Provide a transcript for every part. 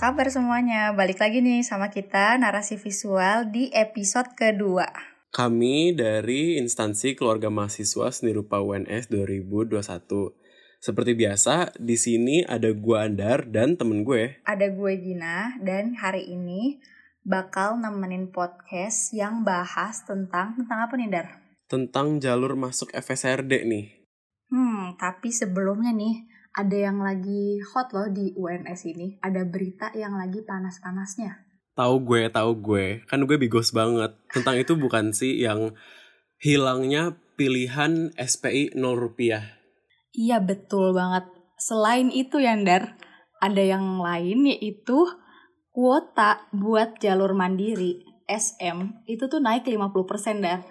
kabar semuanya? Balik lagi nih sama kita narasi visual di episode kedua. Kami dari instansi keluarga mahasiswa seni rupa UNS 2021. Seperti biasa, di sini ada gue Andar dan temen gue. Ada gue Gina dan hari ini bakal nemenin podcast yang bahas tentang tentang apa nih Dar? Tentang jalur masuk FSRD nih. Hmm, tapi sebelumnya nih ada yang lagi hot loh di UNS ini. Ada berita yang lagi panas-panasnya. Tahu gue, tahu gue. Kan gue bigos banget. Tentang itu bukan sih yang hilangnya pilihan SPI 0 rupiah. Iya betul banget. Selain itu Yandar, ada yang lain yaitu kuota buat jalur mandiri SM itu tuh naik 50% Dar.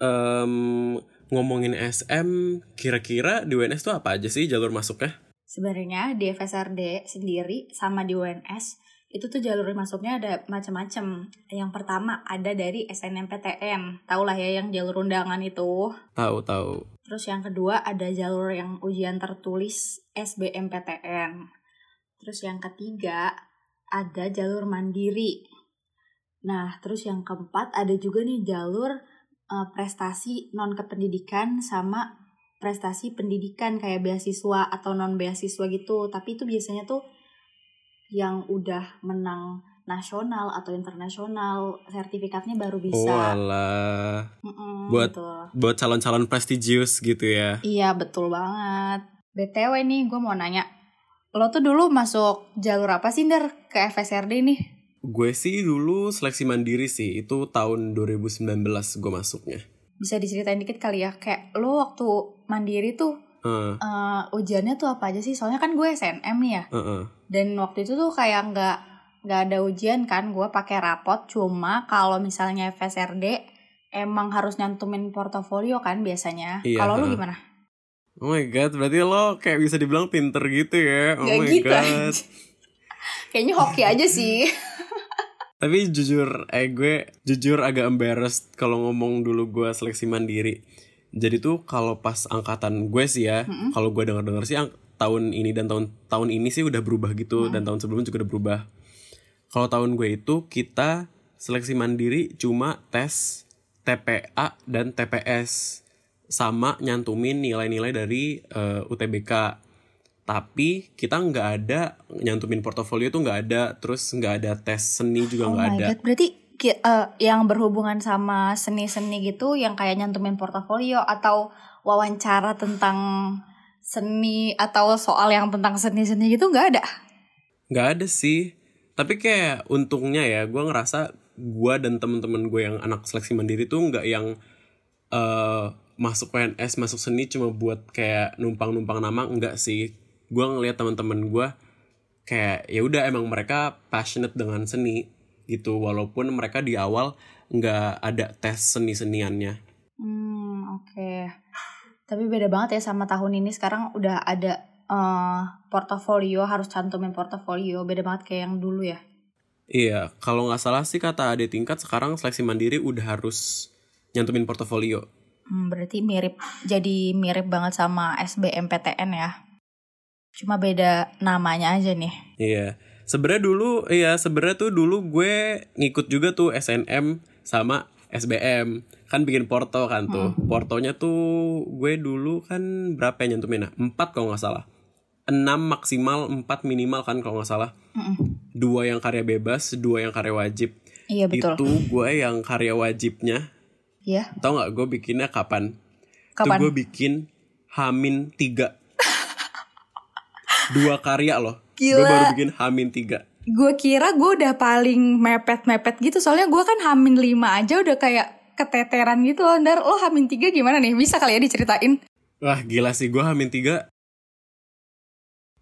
Um, ngomongin SM, kira-kira di UNS tuh apa aja sih jalur masuknya? Sebenarnya di FSRD sendiri sama di UNS itu tuh jalur masuknya ada macam-macam. Yang pertama ada dari SNMPTN, tau lah ya yang jalur undangan itu. Tahu tahu. Terus yang kedua ada jalur yang ujian tertulis SBMPTN. Terus yang ketiga ada jalur mandiri. Nah, terus yang keempat ada juga nih jalur uh, prestasi non kependidikan sama prestasi pendidikan kayak beasiswa atau non beasiswa gitu tapi itu biasanya tuh yang udah menang nasional atau internasional sertifikatnya baru bisa. Oh, buat gitu. buat calon-calon prestigius gitu ya. Iya betul banget. btw nih gue mau nanya, lo tuh dulu masuk jalur apa sih der ke FSRD nih? Gue sih dulu seleksi mandiri sih, itu tahun 2019 gue masuknya. Bisa diceritain dikit kali ya, kayak lo waktu mandiri tuh uh. Uh, ujiannya tuh apa aja sih? Soalnya kan gue SNM nih ya. Uh -uh. Dan waktu itu tuh kayak nggak nggak ada ujian kan, gue pakai rapot. Cuma kalau misalnya FSRD emang harus nyantumin portofolio kan biasanya. Iya, kalau uh. lu gimana? Oh my god, berarti lo kayak bisa dibilang pinter gitu ya. Oh gak my gitu god. Kayaknya hoki aja sih. Tapi jujur, eh gue jujur agak embarrassed kalau ngomong dulu gue seleksi mandiri. Jadi tuh kalau pas angkatan gue sih ya, mm-hmm. kalau gue denger-denger sih tahun ini dan tahun tahun ini sih udah berubah gitu mm. dan tahun sebelumnya juga udah berubah. Kalau tahun gue itu kita seleksi mandiri cuma tes TPA dan TPS sama nyantumin nilai-nilai dari uh, eh, UTBK tapi kita nggak ada nyantumin portofolio tuh nggak ada. Terus nggak ada tes seni juga nggak oh ada. God. berarti uh, yang berhubungan sama seni-seni gitu yang kayak nyantumin portofolio atau wawancara tentang seni atau soal yang tentang seni-seni gitu nggak ada? Nggak ada sih. Tapi kayak untungnya ya gue ngerasa gue dan temen-temen gue yang anak seleksi mandiri tuh nggak yang uh, masuk PNS masuk seni cuma buat kayak numpang-numpang nama enggak sih gue ngeliat teman-teman gue kayak ya udah emang mereka passionate dengan seni gitu walaupun mereka di awal nggak ada tes seni seniannya. Hmm oke. Okay. Tapi beda banget ya sama tahun ini sekarang udah ada uh, portofolio harus cantumin portofolio beda banget kayak yang dulu ya. Iya kalau nggak salah sih kata adik tingkat sekarang seleksi mandiri udah harus nyantumin portofolio. Hmm, berarti mirip jadi mirip banget sama SBMPTN ya. Cuma beda namanya aja nih. Iya. Sebenarnya dulu iya sebenarnya tuh dulu gue ngikut juga tuh SNM sama SBM. Kan bikin porto kan tuh. Hmm. Portonya tuh gue dulu kan berapa yang nyentuhnya? 4 kalau nggak salah. 6 maksimal, 4 minimal kan kalau nggak salah. Hmm. Dua yang karya bebas, dua yang karya wajib. Iya betul. Itu gue yang karya wajibnya. Iya. Tau nggak gue bikinnya kapan? Kapan? Tuh gue bikin Hamin 3 dua karya loh. Gila. Gue baru bikin Hamin tiga. Gue kira gue udah paling mepet-mepet gitu. Soalnya gue kan Hamin lima aja udah kayak keteteran gitu loh. Ndar, lo Hamin tiga gimana nih? Bisa kali ya diceritain? Wah gila sih gue Hamin tiga.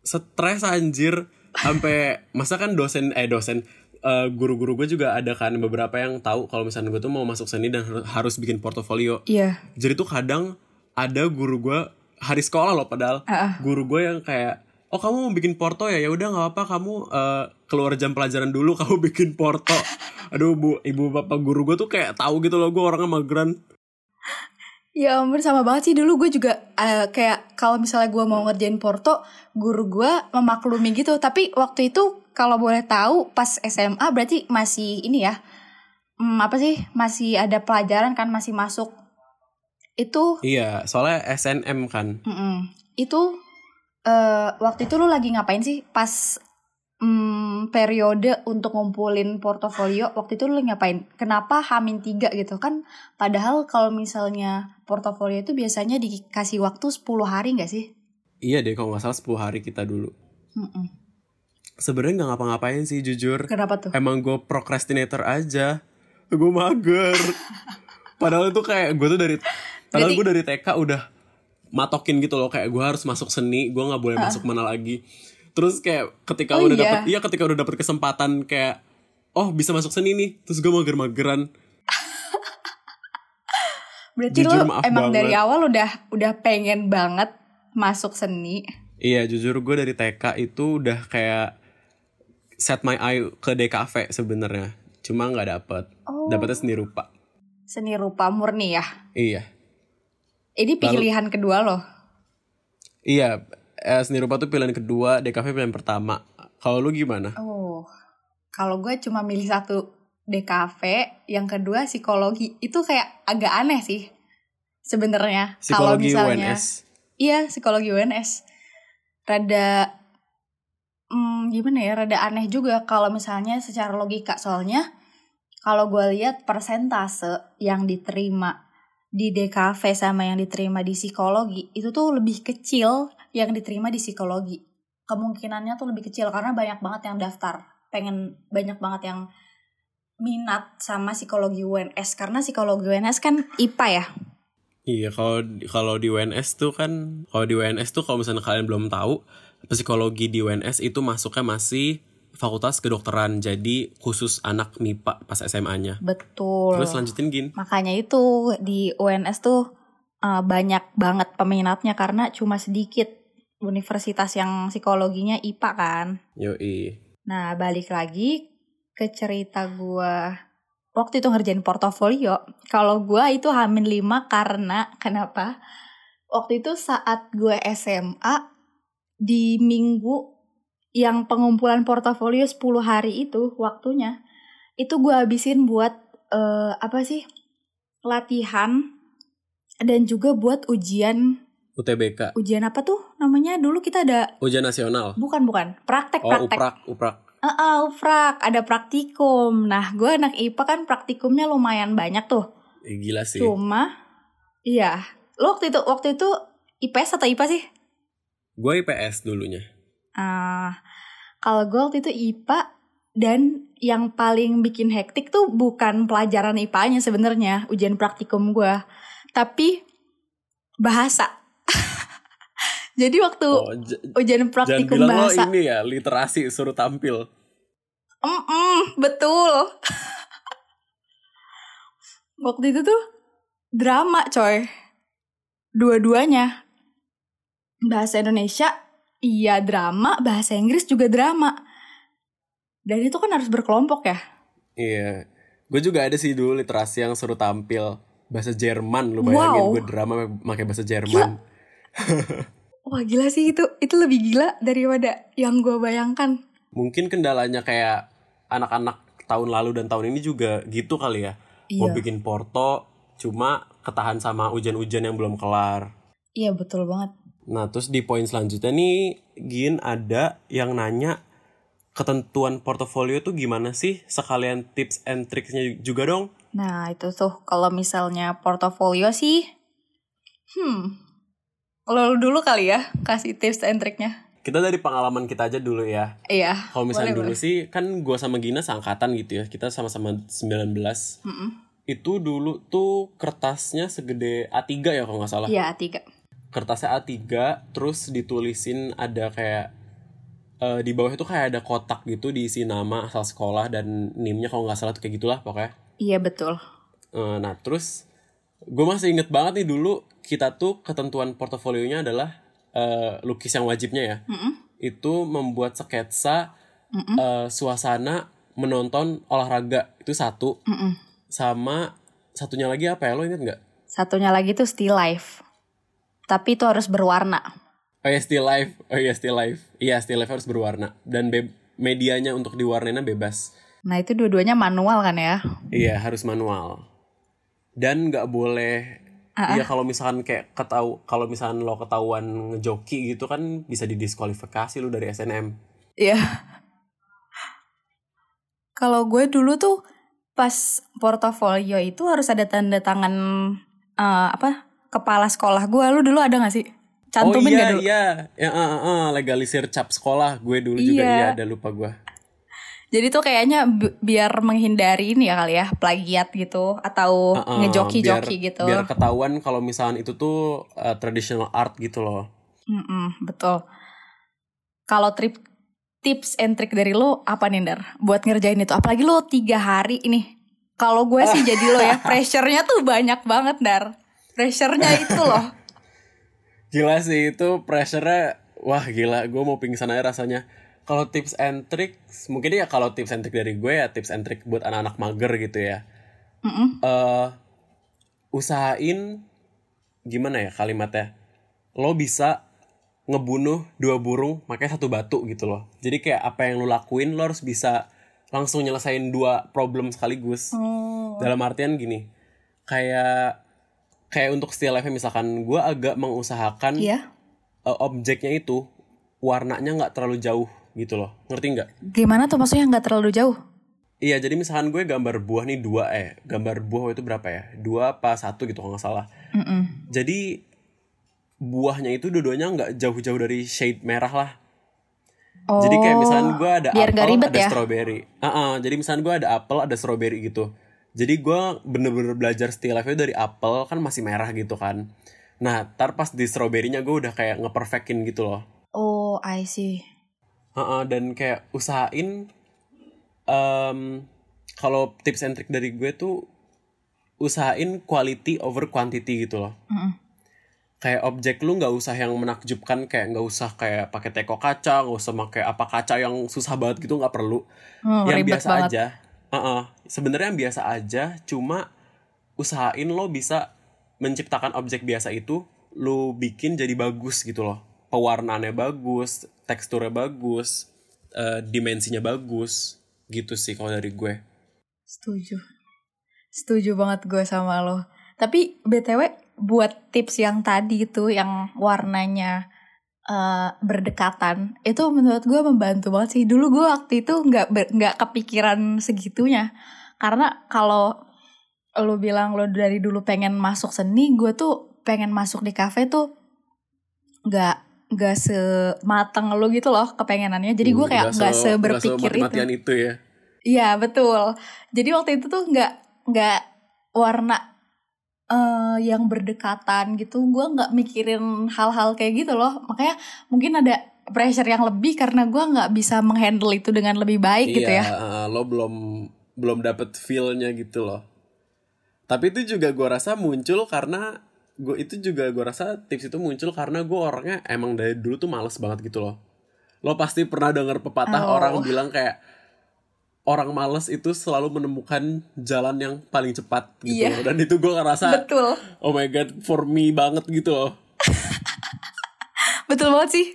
Stres anjir. Sampai masa kan dosen, eh dosen, uh, guru-guru gue juga ada kan beberapa yang tahu kalau misalnya gue tuh mau masuk seni dan harus bikin portofolio. Iya. Yeah. Jadi tuh kadang ada guru gue hari sekolah loh padahal uh -uh. guru gue yang kayak oh kamu mau bikin porto ya ya udah nggak apa kamu uh, keluar jam pelajaran dulu kamu bikin porto aduh bu ibu bapak guru gue tuh kayak tahu gitu loh gue orangnya mageran Ya ampun sama banget sih dulu gue juga uh, kayak kalau misalnya gue mau ngerjain porto guru gue memaklumi gitu tapi waktu itu kalau boleh tahu pas SMA berarti masih ini ya. Hmm, apa sih? Masih ada pelajaran kan masih masuk. Itu Iya, soalnya SNM kan. mm-mm. itu eh waktu itu lu lagi ngapain sih pas mm, periode untuk ngumpulin portofolio waktu itu lu ngapain? Kenapa Hamin tiga gitu kan? Padahal kalau misalnya portofolio itu biasanya dikasih waktu 10 hari nggak sih? Iya deh, kalau nggak salah 10 hari kita dulu. Mm-mm. Sebenarnya nggak ngapa-ngapain sih, jujur. Kenapa tuh? Emang gue procrastinator aja. Gue mager. Padahal itu kayak gue tuh dari padahal Berarti- gue dari TK udah matokin gitu loh kayak gue harus masuk seni, gue nggak boleh masuk mana lagi. Terus kayak ketika Oh udah iya. dapet iya ketika udah dapet kesempatan kayak oh bisa masuk seni nih, terus gue mager-mageran. Berarti Jujur, lu emang banget. dari awal udah udah pengen banget masuk seni. Iya jujur gue dari TK itu udah kayak set my eye ke DKV sebenarnya. Cuma nggak dapet. Oh. Dapetnya seni rupa. Seni rupa murni ya. Iya. Ini pilihan kedua loh. Iya, eh, seni rupa tuh pilihan kedua, DKV pilihan pertama. Kalau lu gimana? Oh. Kalau gue cuma milih satu DKV, yang kedua psikologi. Itu kayak agak aneh sih. Sebenarnya kalau Psikologi misalnya UNS. Iya, psikologi UNS. Rada hmm, gimana ya? Rada aneh juga kalau misalnya secara logika. Soalnya kalau gue lihat persentase yang diterima di DKV sama yang diterima di psikologi itu tuh lebih kecil yang diterima di psikologi. Kemungkinannya tuh lebih kecil karena banyak banget yang daftar. Pengen banyak banget yang minat sama psikologi UNS karena psikologi UNS kan IPA ya. Iya, kalau kalau di UNS tuh kan, kalau di UNS tuh kalau misalnya kalian belum tahu, psikologi di UNS itu masuknya masih fakultas kedokteran, jadi khusus anak MIPA pas SMA-nya. Betul. Terus lanjutin gin. Makanya itu di UNS tuh uh, banyak banget peminatnya karena cuma sedikit universitas yang psikologinya IPA kan. Yoi. Nah, balik lagi ke cerita gua waktu itu ngerjain portofolio. Kalau gua itu hamin 5 karena kenapa? Waktu itu saat gue SMA di minggu yang pengumpulan portofolio 10 hari itu waktunya itu gua habisin buat eh, apa sih? latihan dan juga buat ujian UTBK. ujian apa tuh namanya dulu kita ada Ujian nasional. bukan bukan praktek Oh, praktek uprak, uprak. Ah, ufrak, ada praktikum. Nah, gue anak IPA kan praktikumnya lumayan banyak tuh. Eh, gila sih. Cuma, iya. Lo waktu itu, waktu itu IPS atau IPA sih? Gue IPS dulunya. Ah, kalau gue waktu itu IPA dan yang paling bikin hektik tuh bukan pelajaran IPA-nya sebenarnya, ujian praktikum gue, tapi bahasa. Jadi waktu Oh, ujian jangan praktikum bilang lo bahasa, ini ya, literasi suruh tampil. Mm-mm, betul. Waktu itu tuh drama coy. Dua-duanya. Bahasa Indonesia iya drama, bahasa Inggris juga drama. Dan itu kan harus berkelompok ya. Iya. Gue juga ada sih dulu literasi yang suruh tampil bahasa Jerman. Lu bayangin Wow. gue drama pakai bahasa Jerman. Wah gila sih itu, itu lebih gila daripada yang gue bayangkan. Mungkin kendalanya kayak anak-anak tahun lalu dan tahun ini juga gitu kali ya. Mau Iya. bikin porto, cuma ketahan sama ujian-ujian yang belum kelar. Iya betul banget. Nah, terus di poin selanjutnya nih, Gin ada yang nanya ketentuan portofolio tuh gimana sih? Sekalian tips and tricksnya juga dong. Nah itu tuh kalau misalnya portofolio sih, hmm, lo dulu kali ya kasih tips and triknya. Kita dari pengalaman kita aja dulu ya. Iya. Kalau misalnya boleh, dulu sih, kan gua sama Gina seangkatan gitu ya. Kita sama-sama 19. Mm-mm. Itu dulu tuh kertasnya segede A3 ya kalau nggak salah. Iya tiga. Kertasnya A3, terus ditulisin ada kayak eh, di bawah itu kayak ada kotak gitu diisi nama asal sekolah dan nimnya kalau nggak salah tuh kayak gitulah pokoknya. Iya betul. Eh, nah terus gue masih inget banget nih dulu kita tuh ketentuan portofolionya adalah eh, lukis yang wajibnya ya. Mm-mm. Itu membuat sketsa Mm-mm. eh, suasana menonton olahraga itu satu Mm-mm. sama satunya lagi apa ya lo inget nggak? Satunya lagi tuh still life. Tapi itu harus berwarna. Oh ya still life, oh iya still life, iya still life harus berwarna dan be- medianya untuk diwarnainnya bebas. Nah itu dua-duanya manual kan ya? Iya harus manual. Dan nggak boleh Iya kalau misalkan kayak ketau kalau misalkan lo ketahuan ngejoki gitu kan bisa didiskualifikasi lu dari SNM. Iya. Kalau gue dulu tuh pas portofolio itu harus ada tanda tangan eh, apa kepala sekolah gue. Lu dulu ada gak sih? Cantumin oh iya gak dulu? iya, ya uh, uh, uh, legalisir cap sekolah gue dulu juga Iya. iya ada lupa gue. Jadi tuh kayaknya bi- biar menghindari ini ya kali ya plagiat gitu atau Uh, uh, ngejoki-joki biar- gitu. Biar ketahuan kalau misalkan itu tuh uh, traditional art gitu loh. Mm-mm, betul. Kalau trip tips and trick dari lo apa nih Ndar? Buat ngerjain itu. Apalagi lo tiga hari ini. Kalau gue sih jadi lo ya, pressure-nya tuh banyak banget Ndar. Pressure-nya itu loh. Gila sih itu pressure-nya wah gila gue mau pingsan aja rasanya. Kalau tips and tricks mungkin ya kalau tips and trick dari gue ya tips and trick buat anak-anak mager gitu ya. Mm-mm. eh usahain gimana ya kalimatnya lo bisa ngebunuh dua burung makanya satu batu gitu loh jadi kayak apa yang lo lakuin lo harus bisa langsung nyelesain dua problem sekaligus Oh. dalam artian gini kayak kayak untuk still life misalkan gue agak mengusahakan Iya. eh, objeknya itu warnanya nggak terlalu jauh gitu loh ngerti nggak Gimana tuh maksudnya nggak terlalu jauh? Iya jadi misalkan gue gambar buah nih dua eh gambar buah itu berapa ya dua apa satu gitu kalau nggak salah Mm-mm. jadi buahnya itu dua-duanya nggak jauh-jauh dari shade merah lah Oh, jadi kayak misalkan gue ada apel ada ya. strawberry Ah, ah, jadi misalkan gue ada apel ada strawberry gitu jadi gue bener-bener belajar still life dari apel kan masih merah gitu kan nah tar pas di strawberry-nya gue udah kayak ngeperfectin gitu loh Oh, I see. Heeh, dan kayak usahain em, kalau tips and trick dari gue tuh usahain quality over quantity gitu loh. Mm-mm. Kayak objek lu nggak usah yang menakjubkan kayak nggak usah kayak pakai teko kaca, nggak usah pakai apa kaca yang susah banget gitu nggak perlu. Hmm, yang biasa banget. aja. Heeh, sebenarnya yang biasa aja, cuma usahain lo bisa menciptakan objek biasa itu lu bikin jadi bagus gitu loh. Pewarnaannya bagus, teksturnya bagus, eh, dimensinya bagus gitu sih kalau dari gue. Setuju. Setuju banget gue sama lo. Tapi BTW buat tips yang tadi itu yang warnanya eh, berdekatan itu menurut gue membantu banget sih. Dulu gue waktu itu nggak nggak kepikiran segitunya. Karena kalau lo bilang lo dari dulu pengen masuk seni, gue tuh pengen masuk di kafe tuh nggak nggak semateng lo gitu loh kepengenannya. Jadi gue kayak nggak se- seberpikir itu. semati-matian itu ya. Iya betul. Jadi waktu itu tuh nggak nggak warna eh yang berdekatan gitu. Gue nggak mikirin hal-hal kayak gitu loh. Makanya mungkin ada pressure yang lebih karena gue nggak bisa menghandle itu dengan lebih baik gitu iya, ya. eh, lo belum belum dapet feel-nya gitu loh. Tapi itu juga gue rasa muncul karena gue itu juga gue rasa tips itu muncul karena gue orangnya emang dari dulu tuh males banget gitu loh. Lo pasti pernah denger pepatah Oh. orang bilang kayak orang males itu selalu menemukan jalan yang paling cepat gitu loh. Dan itu gue ngerasa Betul, oh my god for me banget gitu loh. betul banget sih.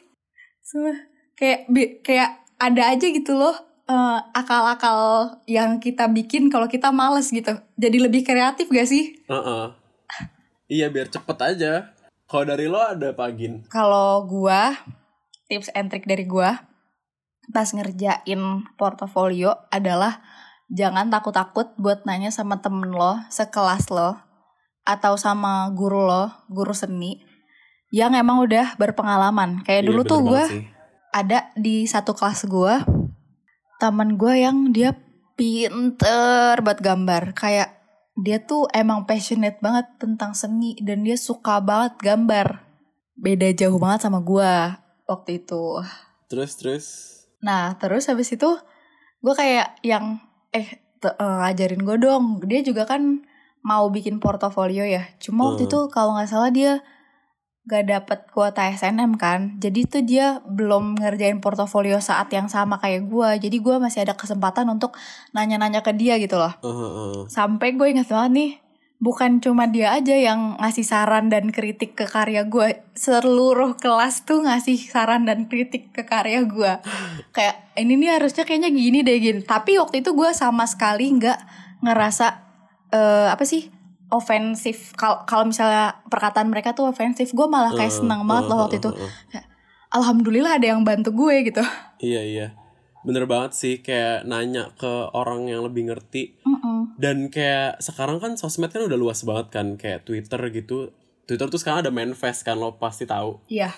Sumpah. Kayak bi- kayak ada aja gitu loh eh, akal-akal yang kita bikin kalau kita males gitu. Jadi lebih kreatif gak sih? Heeh. Iya biar cepet aja. Kalau dari lo ada apa Gin? Kalau gua tips and trick dari gua pas ngerjain portofolio adalah jangan takut-takut buat nanya sama temen lo, sekelas lo, atau sama guru lo, guru seni yang emang udah berpengalaman. Kayak Iya, dulu tuh sih. ada di satu kelas gua temen gua yang dia pinter buat gambar kayak dia tuh emang passionate banget tentang seni dan dia suka banget gambar beda jauh banget sama gua waktu itu Terus terus. Nah terus habis itu gue kayak yang eh te- eh, ajarin gue dong. Dia juga kan mau bikin portofolio ya. Cuma waktu Hmm. itu kalau nggak salah dia gak dapet kuota SNM kan. Jadi tuh dia belum ngerjain portofolio saat yang sama kayak gue jadi gue masih ada kesempatan untuk nanya-nanya ke dia gitu loh. Uh, uh, uh. sampai gue inget banget nih bukan cuma dia aja yang ngasih saran dan kritik ke karya gue seluruh kelas tuh ngasih saran dan kritik ke karya gue kayak ini nih harusnya kayaknya gini deh gini tapi waktu itu gue sama sekali nggak ngerasa uh, apa sih ofensif kalau misalnya perkataan mereka tuh ofensif gue malah kayak senang banget loh waktu itu. kayak, alhamdulillah ada yang bantu gue gitu. Iya iya. Bener banget sih kayak nanya ke orang yang lebih ngerti. Dan kayak sekarang kan sosmed kan udah luas banget kan kayak Twitter gitu. Twitter tuh sekarang ada manifest kan lo pasti tahu. Iya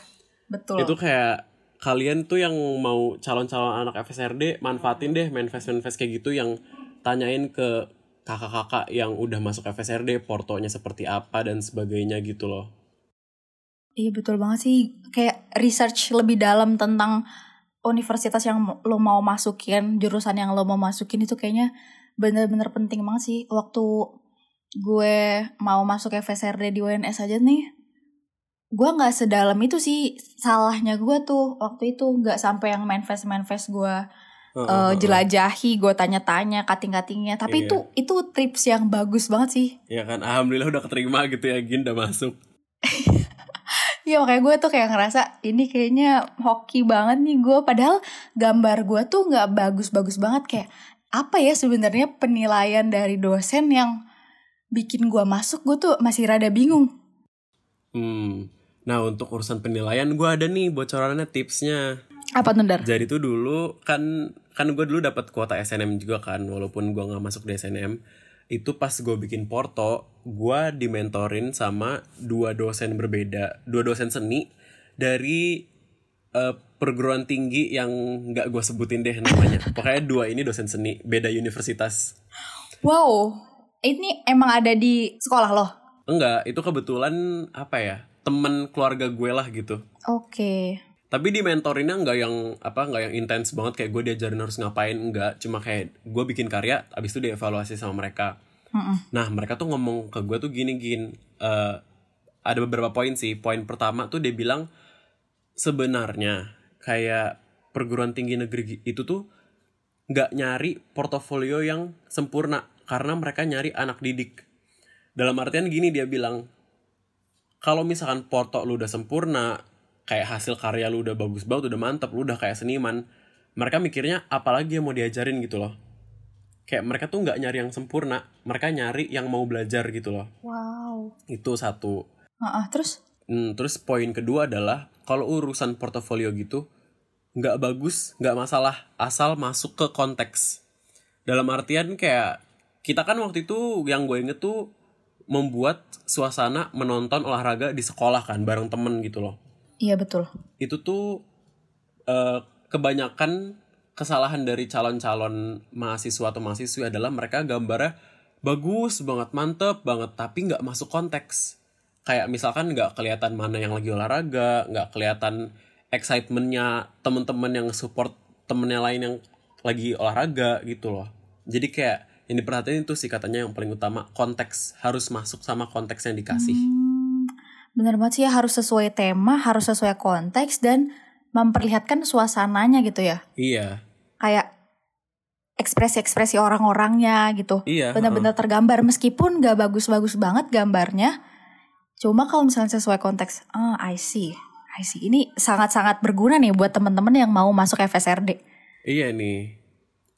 betul. Itu kayak kalian tuh yang mau calon-calon anak FSRD manfaatin deh manifest manifest kayak gitu yang tanyain ke kakak-kakak yang udah masuk FSRD portonya seperti apa dan sebagainya gitu loh. Iya betul banget sih. Kayak research lebih dalam tentang universitas yang lo mau masukin jurusan yang lo mau masukin itu kayaknya bener-bener penting banget sih. Waktu gue mau masuk FSRD di UNS aja nih gue nggak sedalam itu sih. Salahnya gue tuh waktu itu nggak sampai yang manifest manifest gue uh, uh, jelajahi gue tanya-tanya kating-katingnya. Tapi iya. itu itu tips yang bagus banget sih. Ya kan? Alhamdulillah udah keterima gitu ya Gin udah masuk. Iya makanya gue tuh kayak ngerasa ini kayaknya hoki banget nih gue padahal gambar gue tuh nggak bagus-bagus banget. Kayak apa ya sebenarnya penilaian dari dosen yang bikin gue masuk gue tuh masih rada bingung. Hmm. Nah untuk urusan penilaian gue ada nih bocorannya tipsnya. Apa tuh Dar? Jadi tuh dulu kan kan gue dulu dapat kuota SNM juga kan walaupun gue nggak masuk di SNM itu pas gue bikin porto gue dimentorin sama dua dosen berbeda dua dosen seni dari uh, perguruan tinggi yang nggak gue sebutin deh namanya pokoknya dua ini dosen seni beda universitas wow ini emang ada di sekolah loh enggak itu kebetulan apa ya temen keluarga gue lah gitu oke okay. tapi di mentorinnya nggak yang apa nggak yang intens banget kayak gue diajarin harus ngapain enggak cuma kayak gue bikin karya abis itu dievaluasi sama mereka Mm-mm. Nah mereka tuh ngomong ke gue tuh gini gini. Uh, ada beberapa poin sih. Poin pertama tuh dia bilang sebenarnya kayak perguruan tinggi negeri itu tuh nggak nyari portofolio yang sempurna karena mereka nyari anak didik. Dalam artian gini dia bilang kalau misalkan porto lu udah sempurna, kayak hasil karya lu udah bagus banget, udah mantep, lu udah kayak seniman, mereka mikirnya apalagi yang mau diajarin gitu loh. Kayak mereka tuh nggak nyari yang sempurna mereka nyari yang mau belajar gitu loh. Wow. Itu satu. Uh, uh, terus? Hmm, terus poin kedua adalah kalau urusan portofolio gitu nggak bagus nggak masalah asal masuk ke konteks. Dalam artian kayak kita kan waktu itu yang gue inget tuh membuat suasana menonton olahraga di sekolah kan bareng temen gitu loh. Iya betul. Itu tuh uh, kebanyakan kesalahan dari calon-calon mahasiswa atau mahasiswi adalah mereka gambarnya bagus banget, mantep banget, tapi nggak masuk konteks. Kayak misalkan nggak kelihatan mana yang lagi olahraga, nggak kelihatan excitementnya temen-temen yang support temennya lain yang lagi olahraga gitu loh. Jadi kayak yang diperhatiin itu sih katanya yang paling utama konteks harus masuk sama konteks yang dikasih. Hmm, bener banget sih ya harus sesuai tema, harus sesuai konteks dan memperlihatkan suasananya gitu ya. Iya kayak ekspresi-ekspresi orang-orangnya gitu. Iya. Benar-benar tergambar meskipun gak bagus-bagus banget gambarnya. Cuma kalau misalnya sesuai konteks, ah oh, I see, I see. Ini sangat-sangat berguna nih buat temen-temen yang mau masuk FSRD. Iya nih.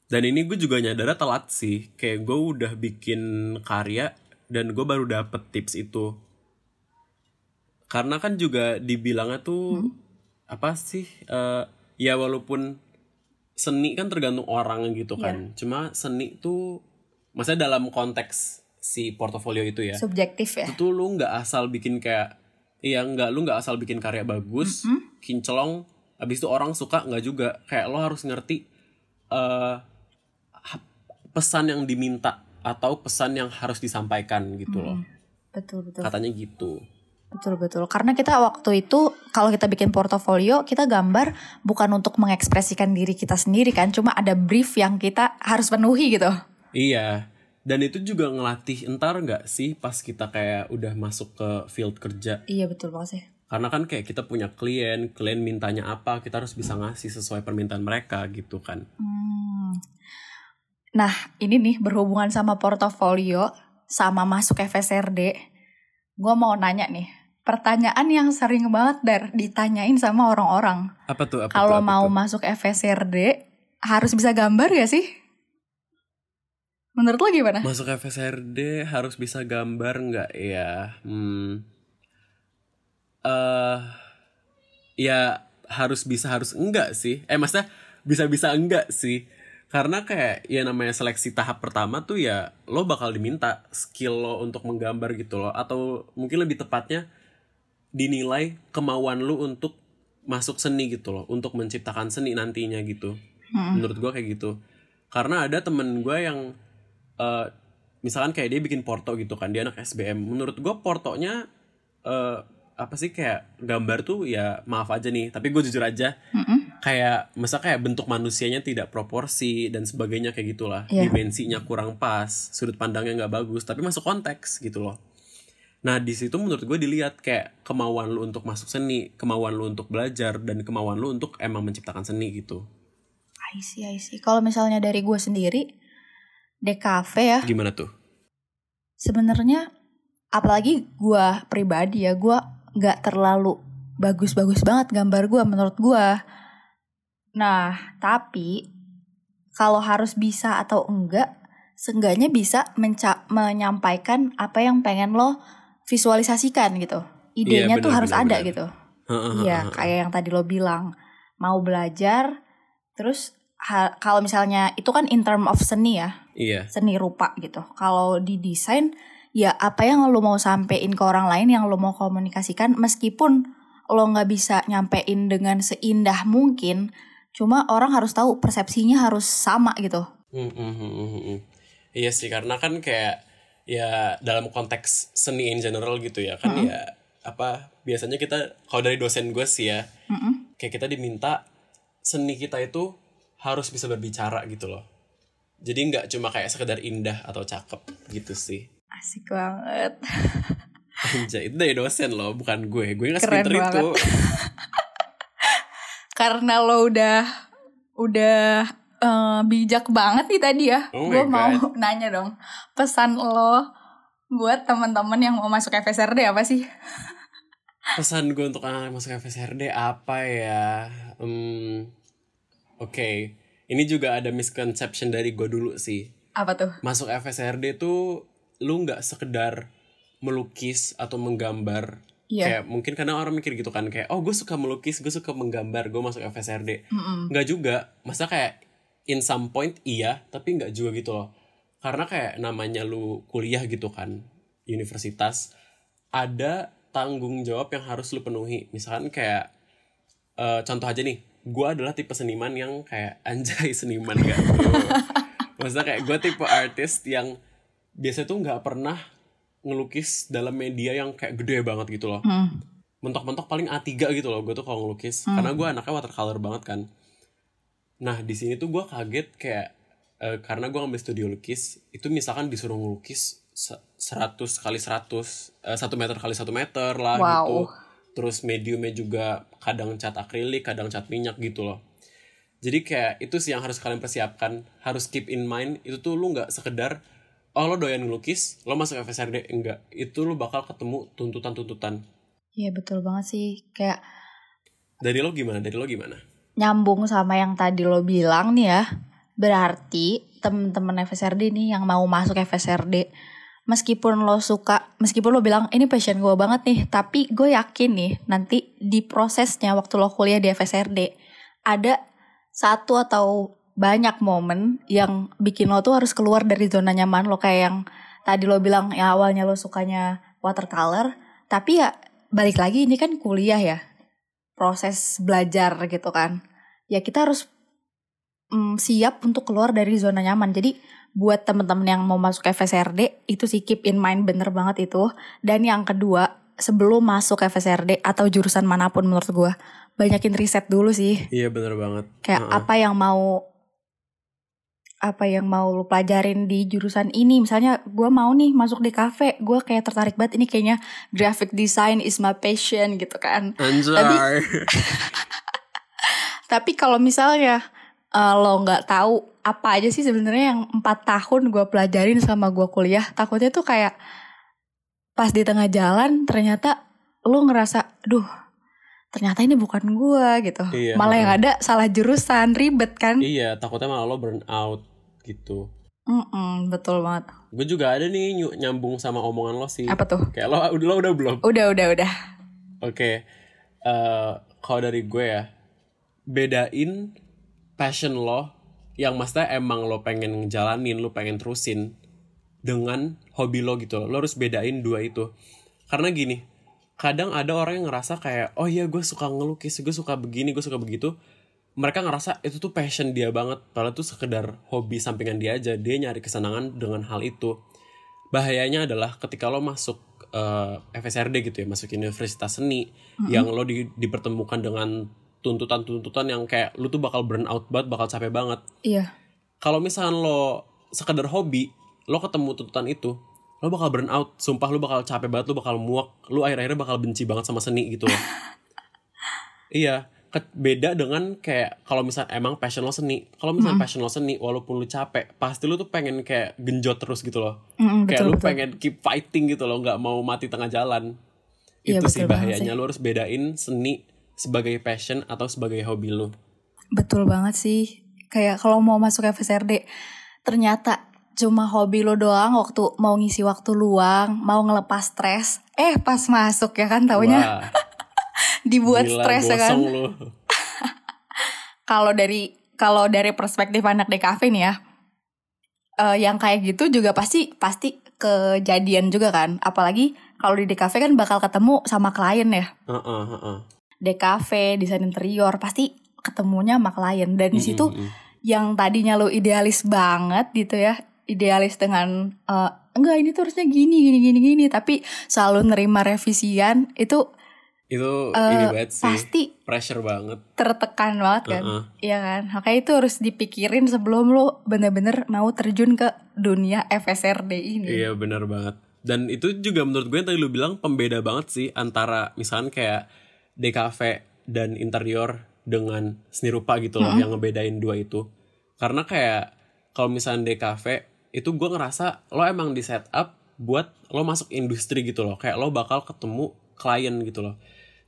Dan ini gue juga nyadar telat sih. Kayak gue udah bikin karya dan gue baru dapet tips itu. Karena kan juga dibilangnya tuh hmm? apa sih? Uh, ya walaupun seni kan tergantung orang gitu kan. Yeah. Cuma seni tuh maksudnya dalam konteks si portofolio itu ya. Subjektif ya. Itu tuh lu nggak asal bikin kayak iya nggak lu nggak asal bikin karya bagus, mm -hmm. kinclong, abis itu orang suka nggak juga. Kayak lo harus ngerti uh, pesan yang diminta atau pesan yang harus disampaikan gitu loh. Betul betul. Katanya gitu. Betul betul. Karena kita waktu itu kalau kita bikin portofolio, kita gambar bukan untuk mengekspresikan diri kita sendiri kan, cuma ada brief yang kita harus penuhi gitu. Iya. Dan itu juga ngelatih entar nggak sih pas kita kayak udah masuk ke field kerja. Iya betul banget sih. Karena kan kayak kita punya klien, klien mintanya apa, kita harus bisa ngasih sesuai permintaan mereka gitu kan. Hmm. Nah ini nih berhubungan sama portofolio, sama masuk FSRD, gue mau nanya nih. Pertanyaan yang sering banget dar ditanyain sama orang-orang. Apa tuh? Apa tuh, Kalau mau tuh? masuk FSRD harus bisa gambar gak sih? Menurut lo gimana? Masuk FSRD harus bisa gambar nggak ya? Hmm. Eh ya harus bisa harus enggak sih. Eh maksudnya bisa-bisa enggak sih. Karena kayak ya namanya seleksi tahap pertama tuh ya lo bakal diminta skill lo untuk menggambar gitu loh atau mungkin lebih tepatnya dinilai kemauan lo untuk masuk seni gitu loh, untuk menciptakan seni nantinya gitu. Hmm. Menurut gua kayak gitu. Karena ada temen gue yang eh misalkan kayak dia bikin porto gitu kan dia anak SBM menurut gue portonya eh apa sih kayak gambar tuh ya maaf aja nih tapi gue jujur aja Mm-mm. kayak masa kayak bentuk manusianya tidak proporsi dan sebagainya kayak gitulah Iya. dimensinya kurang pas sudut pandangnya nggak bagus tapi masuk konteks gitu loh nah di situ menurut gue dilihat kayak kemauan lu untuk masuk seni kemauan lu untuk belajar dan kemauan lu untuk emang menciptakan seni gitu I see, I see. Kalau misalnya dari gue sendiri, DKV ya, gimana tuh sebenarnya apalagi gue pribadi ya, gue nggak terlalu bagus-bagus banget gambar gue menurut gue. Nah, tapi kalau harus bisa atau enggak, seenggaknya bisa menyampaikan apa yang pengen lo visualisasikan gitu. Idenya tuh benar, harus benar, ada benar. gitu. Iya, kayak yang tadi lo bilang, mau belajar, terus kalau misalnya itu kan in term of seni ya, iya seni rupa gitu. Kalau di desain, ya apa yang lo mau sampein ke orang lain, yang lo mau komunikasikan, meskipun lo nggak bisa nyampein dengan seindah mungkin, cuma orang harus tahu persepsinya harus sama gitu. Hmm, hmm, hmm, hmm, hmm. Iya sih karena kan kayak ya dalam konteks seni in general gitu ya kan ya apa biasanya kita kalau dari dosen gue sih ya Mm-mm. kayak kita diminta seni kita itu harus bisa berbicara gitu loh. Jadi nggak cuma kayak sekedar indah atau cakep gitu sih. Asik banget. Anjay, itu dari dosen loh, bukan gue. Gue nggak Keren sepinter itu. Karena lo udah udah eh, bijak banget nih tadi ya. Oh gue mau God. nanya dong. Pesan lo buat teman-teman yang mau masuk FSRD apa sih? Pesan gue untuk anak masuk FSRD apa ya? Hmm, Oke, ini juga ada misconception dari gue dulu sih. Apa tuh? Masuk FSRD tuh lu nggak sekedar melukis atau menggambar. Iya. Kayak mungkin kadang orang mikir gitu kan kayak oh gue suka melukis, gue suka menggambar, gue masuk FSRD. Nggak juga, masa kayak in some point iya, tapi nggak juga gitu loh. Karena kayak namanya lu kuliah gitu kan, universitas, ada tanggung jawab yang harus lu penuhi. Misalkan kayak eh, contoh aja nih, gue adalah tipe seniman yang kayak anjay seniman gak. Maksudnya kayak gue tipe artis yang biasanya tuh nggak pernah ngelukis dalam media yang kayak gede banget gitu loh Hmm. mentok-mentok paling A3 gitu loh gue tuh kalau ngelukis karena gue anaknya watercolor banget kan nah di sini tuh gue kaget kayak eh, karena gue ngambil studio lukis itu misalkan disuruh ngelukis se- 100 kali 100 eh, 1 meter kali 1 meter lah Wow. gitu terus mediumnya juga kadang cat akrilik kadang cat minyak gitu loh. Jadi kayak itu sih yang harus kalian persiapkan. Harus keep in mind itu tuh lu nggak sekedar oh lo doyan ngelukis lo masuk FSRD enggak. Itu lu bakal ketemu tuntutan-tuntutan. Iya betul banget sih. Kayak dari lo gimana? Dari lo gimana? Nyambung sama yang tadi lo bilang nih ya. Berarti temen-temen FSRD nih yang mau masuk FSRD meskipun lo suka, meskipun lo bilang ini passion gue banget nih, tapi gue yakin nih nanti di prosesnya waktu lo kuliah di FSRD ada satu atau banyak momen yang bikin lo tuh harus keluar dari zona nyaman lo. Kayak yang tadi lo bilang ya awalnya lo sukanya watercolor, tapi ya balik lagi ini kan kuliah ya proses belajar gitu kan. Ya kita harus mm, siap untuk keluar dari zona nyaman. Jadi buat temen-temen yang mau masuk FSRD itu sih keep in mind bener banget itu dan yang kedua sebelum masuk FSRD atau jurusan mana pun menurut gue banyakin riset dulu sih Iya bener banget. kayak Heeh. apa yang mau apa yang mau lu pelajarin di jurusan ini misalnya gue mau nih masuk di kafe gue kayak tertarik banget ini kayaknya graphic design is my passion gitu kan Anjay. tapi kalau misalnya eh, lo nggak tahu apa aja sih sebenarnya yang empat tahun gue pelajarin sama gue kuliah? Takutnya tuh kayak pas di tengah jalan ternyata lu ngerasa duh ternyata ini bukan gue gitu. Iya, malah yang ada salah jurusan ribet kan? Iya, takutnya malah lo burn out gitu. Mm-mm, betul banget. Gue juga ada nih ny- nyambung sama omongan lo sih. apa tuh? Kayak lo udah lo udah belum? udah udah udah. Oke, eh kalau dari gue ya, bedain passion lo yang maksudnya emang lo pengen ngejalanin, lo pengen terusin dengan hobi lo gitu. Lo harus bedain dua itu. Karena gini, kadang ada orang yang ngerasa kayak, oh iya gue suka ngelukis, gue suka begini, gue suka begitu. Mereka ngerasa itu tuh passion dia banget, padahal tuh sekedar hobi sampingan dia aja. Dia nyari kesenangan dengan hal itu. Bahayanya adalah ketika lo masuk eh, FSRD gitu ya, masuk universitas seni, yang lo di- dipertemukan dengan tuntutan-tuntutan yang kayak lo tuh bakal burn out banget, bakal capek banget. iya Kalau misalnya lo sekedar hobi, lo ketemu tuntutan itu, lo bakal burn out. Sumpah lo bakal capek banget, lo bakal muak, lo akhir-akhirnya bakal benci banget sama seni gitu loh. iya, ke- beda dengan kayak kalau misalnya emang passion lo seni. Kalau misalnya passion lo seni, walaupun lo capek, pasti lo tuh pengen kayak genjot terus gitu loh. Mm-mm, kayak betul lu betul pengen keep fighting gitu loh, nggak mau mati tengah jalan. Iya, itu sih bahayanya. Lo harus bedain seni sebagai passion atau sebagai hobi lo. Betul banget sih. Kayak kalau mau masuk FSRD, ternyata cuma hobi lo doang waktu mau ngisi waktu luang, mau ngelepas stres. Eh pas masuk ya kan taunya dibuat gila, stres ya kan. Kalau dari kalau dari perspektif anak DKV nih ya, eh, yang kayak gitu juga pasti pasti kejadian juga kan. Apalagi kalau di DKV kan bakal ketemu sama klien ya. Heeh, heeh. DKV, desain interior pasti ketemunya sama klien. Dan di situ yang tadinya lo idealis banget gitu ya idealis dengan eh, enggak ini tuh harusnya gini gini gini gini tapi selalu nerima revisian itu itu eh, ini banget sih. pasti pressure banget. tertekan banget kan. Heeh. Iya kan? Makanya itu harus dipikirin sebelum lo bener-bener mau terjun ke dunia FSRD ini. Iya benar banget. Dan itu juga menurut gue yang tadi lu bilang pembeda banget sih antara misalkan kayak DKV dan interior dengan seni rupa gitu loh yang ngebedain dua itu. Karena kayak kalau misalnya DKV itu gue ngerasa lo emang di setup buat lo masuk industri gitu loh. Kayak lo bakal ketemu klien gitu loh.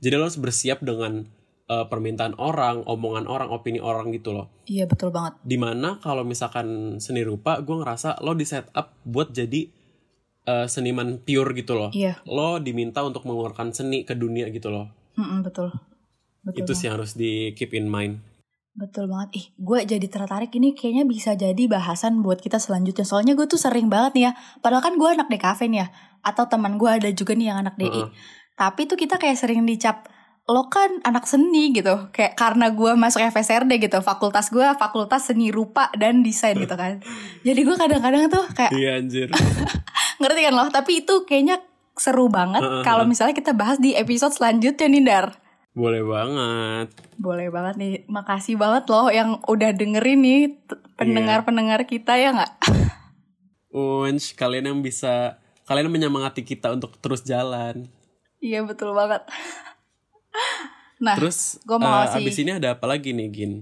Jadi lo harus bersiap dengan eh, permintaan orang omongan orang opini orang gitu loh. Iya betul banget. Di mana kalau misalkan seni rupa gue ngerasa lo di setup buat jadi eh, seniman pure gitu loh. Iya. Lo diminta untuk mengeluarkan seni ke dunia gitu loh Mm-mm, betul betul itu banget. sih harus di keep in mind Betul banget. Ih, gue jadi tertarik ini kayaknya bisa jadi bahasan buat kita selanjutnya. Soalnya gue tuh sering banget nih ya. Padahal kan gue anak DKV nih ya. Atau teman gue ada juga nih yang anak DI. Heeh. Tapi tuh kita kayak sering dicap, lo kan anak seni gitu. Kayak karena gue masuk FSRD gitu. Fakultas gue fakultas seni rupa dan desain gitu kan. Jadi gue kadang-kadang tuh kayak, iya anjir ngerti kan lo? Tapi itu kayaknya seru banget kalau misalnya kita bahas di episode selanjutnya nih, Dar. boleh banget Boleh banget nih. Makasih banget loh yang udah dengerin nih t- pendengar-pendengar kita ya nggak? Unch kalian yang bisa kalian menyemangati kita untuk terus jalan Iya betul banget. Nah, terus gua mau ngasih- abis ini ada apa lagi nih Gin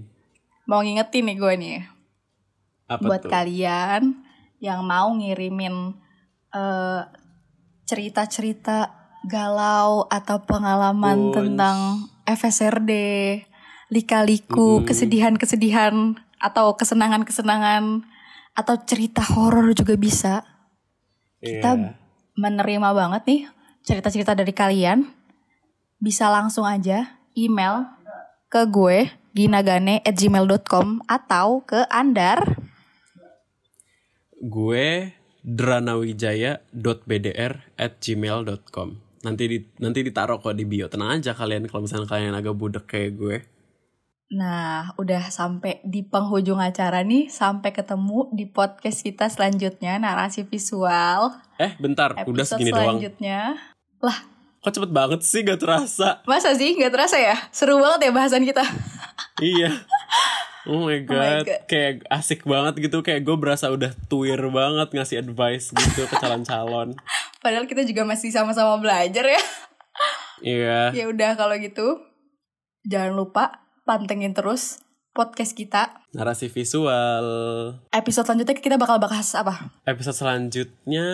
mau ngingetin nih gue nih apa buat tuh kalian yang mau ngirimin eh, cerita-cerita galau atau pengalaman Uns. tentang FSRD, lika-liku, Mm-mm. kesedihan-kesedihan atau kesenangan-kesenangan atau cerita horor juga bisa. kita Iya. menerima banget nih cerita-cerita dari kalian. Bisa langsung aja email ke gue ginagane@gmail.com atau ke Andar gue dranawijaya.bdr at gmail.com nanti di, nanti ditaruh kok di bio tenang aja kalian kalau misalnya kalian agak budek kayak gue Nah, udah sampai di penghujung acara nih, sampai ketemu di podcast kita selanjutnya, narasi visual. eh bentar udah Episode segini doang selanjutnya. kok cepet banget sih gak terasa Masa sih nggak terasa ya? Seru banget ya bahasan kita. iya Oh my, god. God. kayak asik banget gitu kayak gue berasa udah tuir banget ngasih advice gitu ke calon-calon. Padahal kita juga masih sama-sama belajar ya. Iya. Ya udah kalau gitu, jangan lupa pantengin terus podcast kita. Narasi visual. Episode selanjutnya kita bakal bahas apa? Episode selanjutnya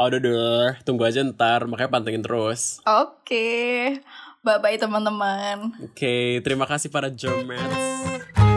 Oh, deh, tunggu aja ntar, makanya pantengin terus. Oke, bye-bye teman-teman. Oke, terima kasih para Germans.